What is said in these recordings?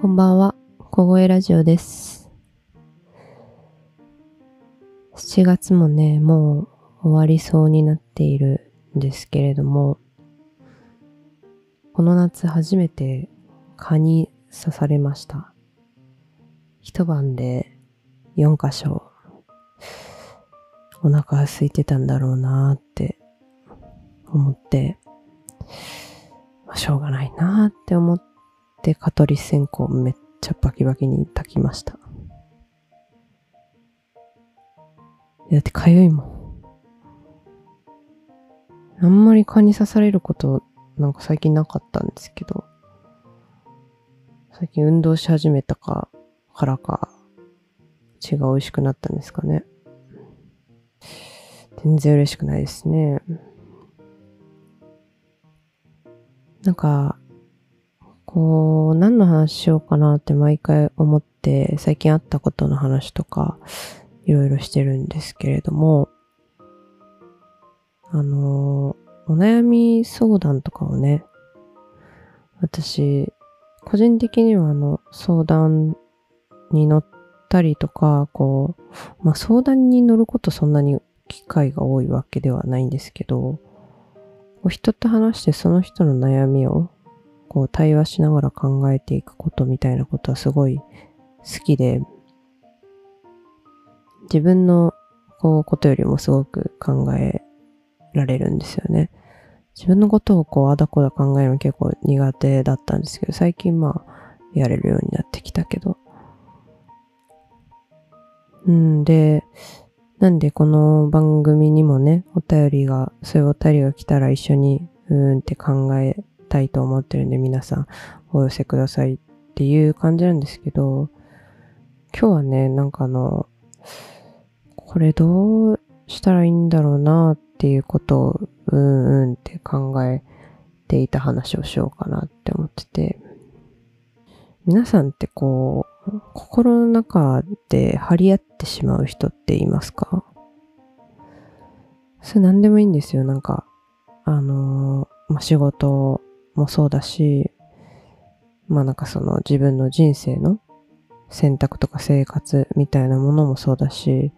こんばんは、小声ラジオです。7月もね、もう終わりそうになっているんですけれども、この夏初めて蚊に刺されました。一晩で4箇所、お腹空いてたんだろうなーって思って、まあしょうがないなーって思って蚊取り線香めっちゃバキバキに炊きました。だってかゆいもん。あんまり蚊に刺されることなんか最近なかったんですけど、最近運動し始めたか、からか、血が美味しくなったんですかね。全然嬉しくないですね。なんか、こう、何の話しようかなって毎回思って、最近あったことの話とか、いろいろしてるんですけれども、あの、お悩み相談とかをね、私、個人的にはあの、相談に乗ったりとか、こう、まあ相談に乗ることそんなに機会が多いわけではないんですけど、人と話してその人の悩みをこう対話しながら考えていくことみたいなことはすごい好きで、自分のこうことよりもすごく考えられるんですよね。自分のことをこうあだこだ考えるの結構苦手だったんですけど、最近まあやれるようになってきたけど。うんで、なんでこの番組にもね、お便りが、そういうお便りが来たら一緒にうーんって考えたいと思ってるんで皆さんお寄せくださいっていう感じなんですけど、今日はね、なんかあの、これどうしたらいいんだろうなっていうことをうんうんって考えていた話をしようかなって思ってて、皆さんってこう、心の中で張り合ってしまう人っていますか？それ何でもいいんですよ。なんか、あのーまあ、仕事もそうだし、まあなんかその自分の人生の選択とか生活みたいなものもそうだし、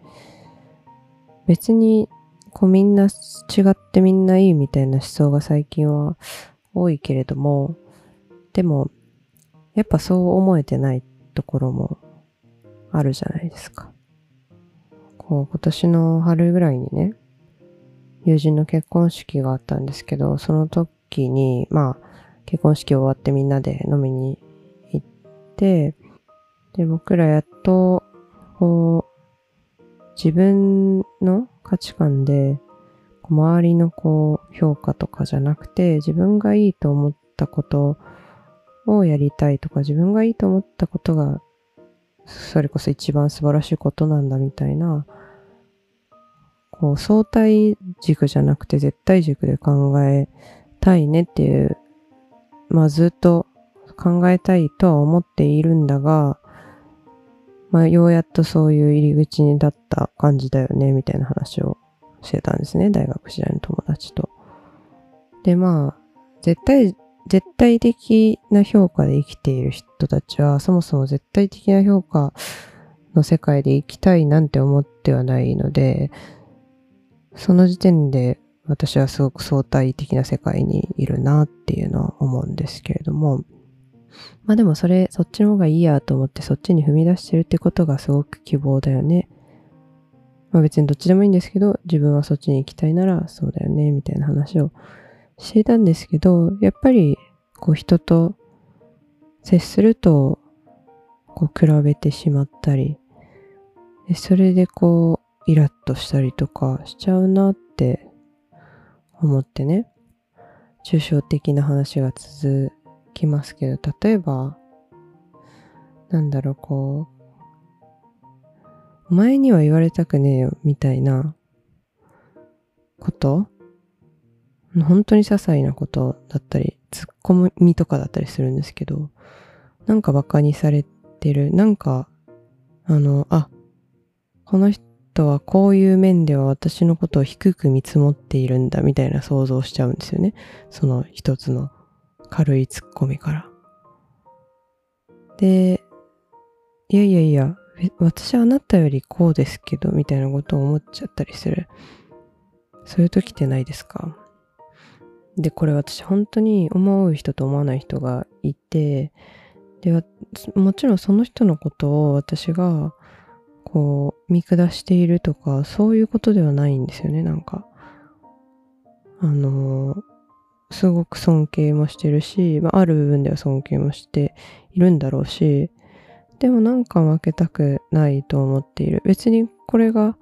別にこうみんな違ってみんないいみたいな思想が最近は多いけれども、でもやっぱそう思えてないところもあるじゃないですか。こう今年の春ぐらいにね、友人の結婚式があったんですけど、その時に、まあ、結婚式終わってみんなで飲みに行って、で、僕らやっと、こう、自分の価値観で、周りのこう、評価とかじゃなくて、自分がいいと思ったことをやりたいとか、自分がいいと思ったことが、それこそ一番素晴らしいことなんだみたいな、こう相対軸じゃなくて絶対軸で考えたいねっていう、まあずっと考えたいとは思っているんだが、まあようやっとそういう入り口に立った感じだよねみたいな話をしてたんですね、大学時代の友達と。でまあ、絶対、絶対的な評価で生きている人たちは、そもそも絶対的な評価の世界で生きたいなんて思ってはないので、その時点で私はすごく相対的な世界にいるなっていうのは思うんですけれども、まあでもそれ、そっちの方がいいやと思ってそっちに踏み出してるってことがすごく希望だよね。まあ別にどっちでもいいんですけど、自分はそっちに行きたいならそうだよね、みたいな話をしていたんですけど、やっぱりこう人と接すると、こう比べてしまったり、それでこうイラッとしたりとかしちゃうなって思ってね、抽象的な話が続きますけど、例えば、なんだろう、こう、前には言われたくねえよ、みたいなこと？本当に些細なことだったり、ツッコミとかだったりするんですけど、なんかバカにされてる、なんか、あの、あ、この人はこういう面では私のことを低く見積もっているんだみたいな想像しちゃうんですよね。その一つの軽いツッコミから。で、いやいやいや、私あなたよりこうですけど、みたいなことを思っちゃったりする。そういう時ってないですか？で、これ私本当に思う人と思わない人がいて、で、もちろんその人のことを私が、こう、見下しているとか、そういうことではないんですよね、なんか。あの、すごく尊敬もしてるし、まあ、ある部分では尊敬もしているんだろうし、でもなんか負けたくないと思っている。別にこれが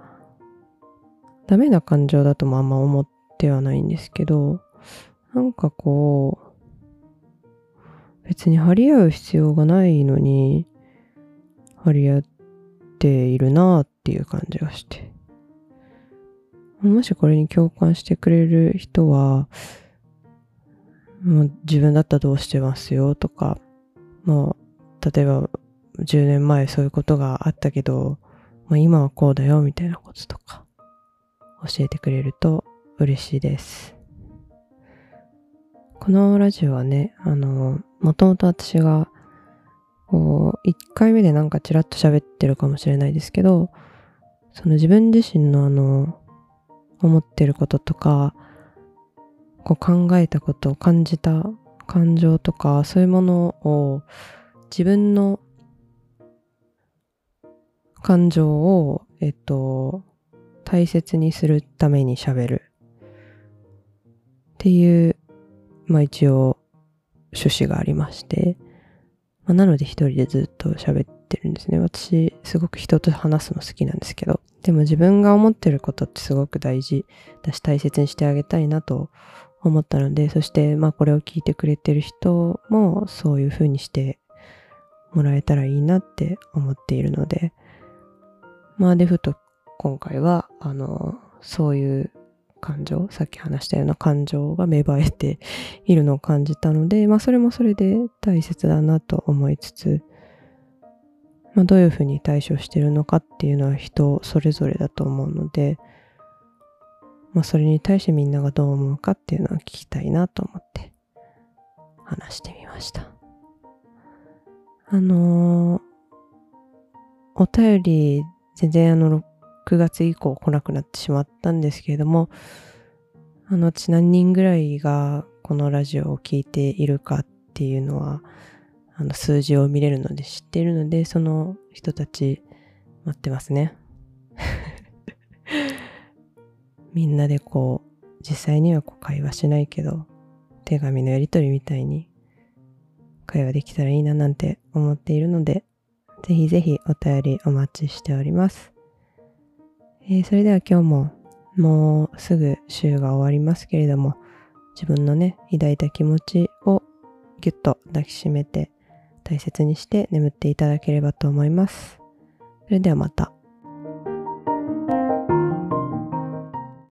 ダメな感情だともあんま思ってはないんですけど、なんかこう、別に張り合う必要がないのに、張り合っているなっていう感じがして。もしこれに共感してくれる人は、もう自分だったらどうしてますよとか、もう、例えば10年前そういうことがあったけど、まあ、今はこうだよみたいなこととか教えてくれると嬉しいです。このラジオはね、あの、もともと私が、こう、1回目でなんかちらっと喋ってるかもしれないですけど、その自分自身のあの、思ってることとか、こう考えたこと、感じた感情とか、そういうものを自分の感情を、えっと、大切にするために喋る。っていう、まあ一応趣旨がありまして、まあ、なので一人でずっと喋ってるんですね。私、すごく人と話すの好きなんですけど、でも自分が思ってることってすごく大事。だし大切にしてあげたいなと思ったので、そしてまあこれを聞いてくれてる人もそういう風にしてもらえたらいいなって思っているので、まあでふと今回は、あの、そういう感情、さっき話したような感情が芽生えているのを感じたので、まあそれもそれで大切だなと思いつつ、まあどういうふうに対処してるのかっていうのは人それぞれだと思うので、まあそれに対してみんながどう思うかっていうのは聞きたいなと思って話してみました。あのー、お便り全然あの9月以降来なくなってしまったんですけれども、あの、ち何人ぐらいがこのラジオを聴いているかっていうのは、あの、数字を見れるので知っているので、その人たち待ってますね。みんなでこう、実際にはこう会話しないけど、手紙のやり取りみたいに会話できたらいいななんて思っているので、ぜひぜひお便りお待ちしております。えー、それでは今日ももうすぐ週が終わりますけれども、自分のね、抱いた気持ちをぎゅっと抱きしめて大切にして眠っていただければと思います。それではまた。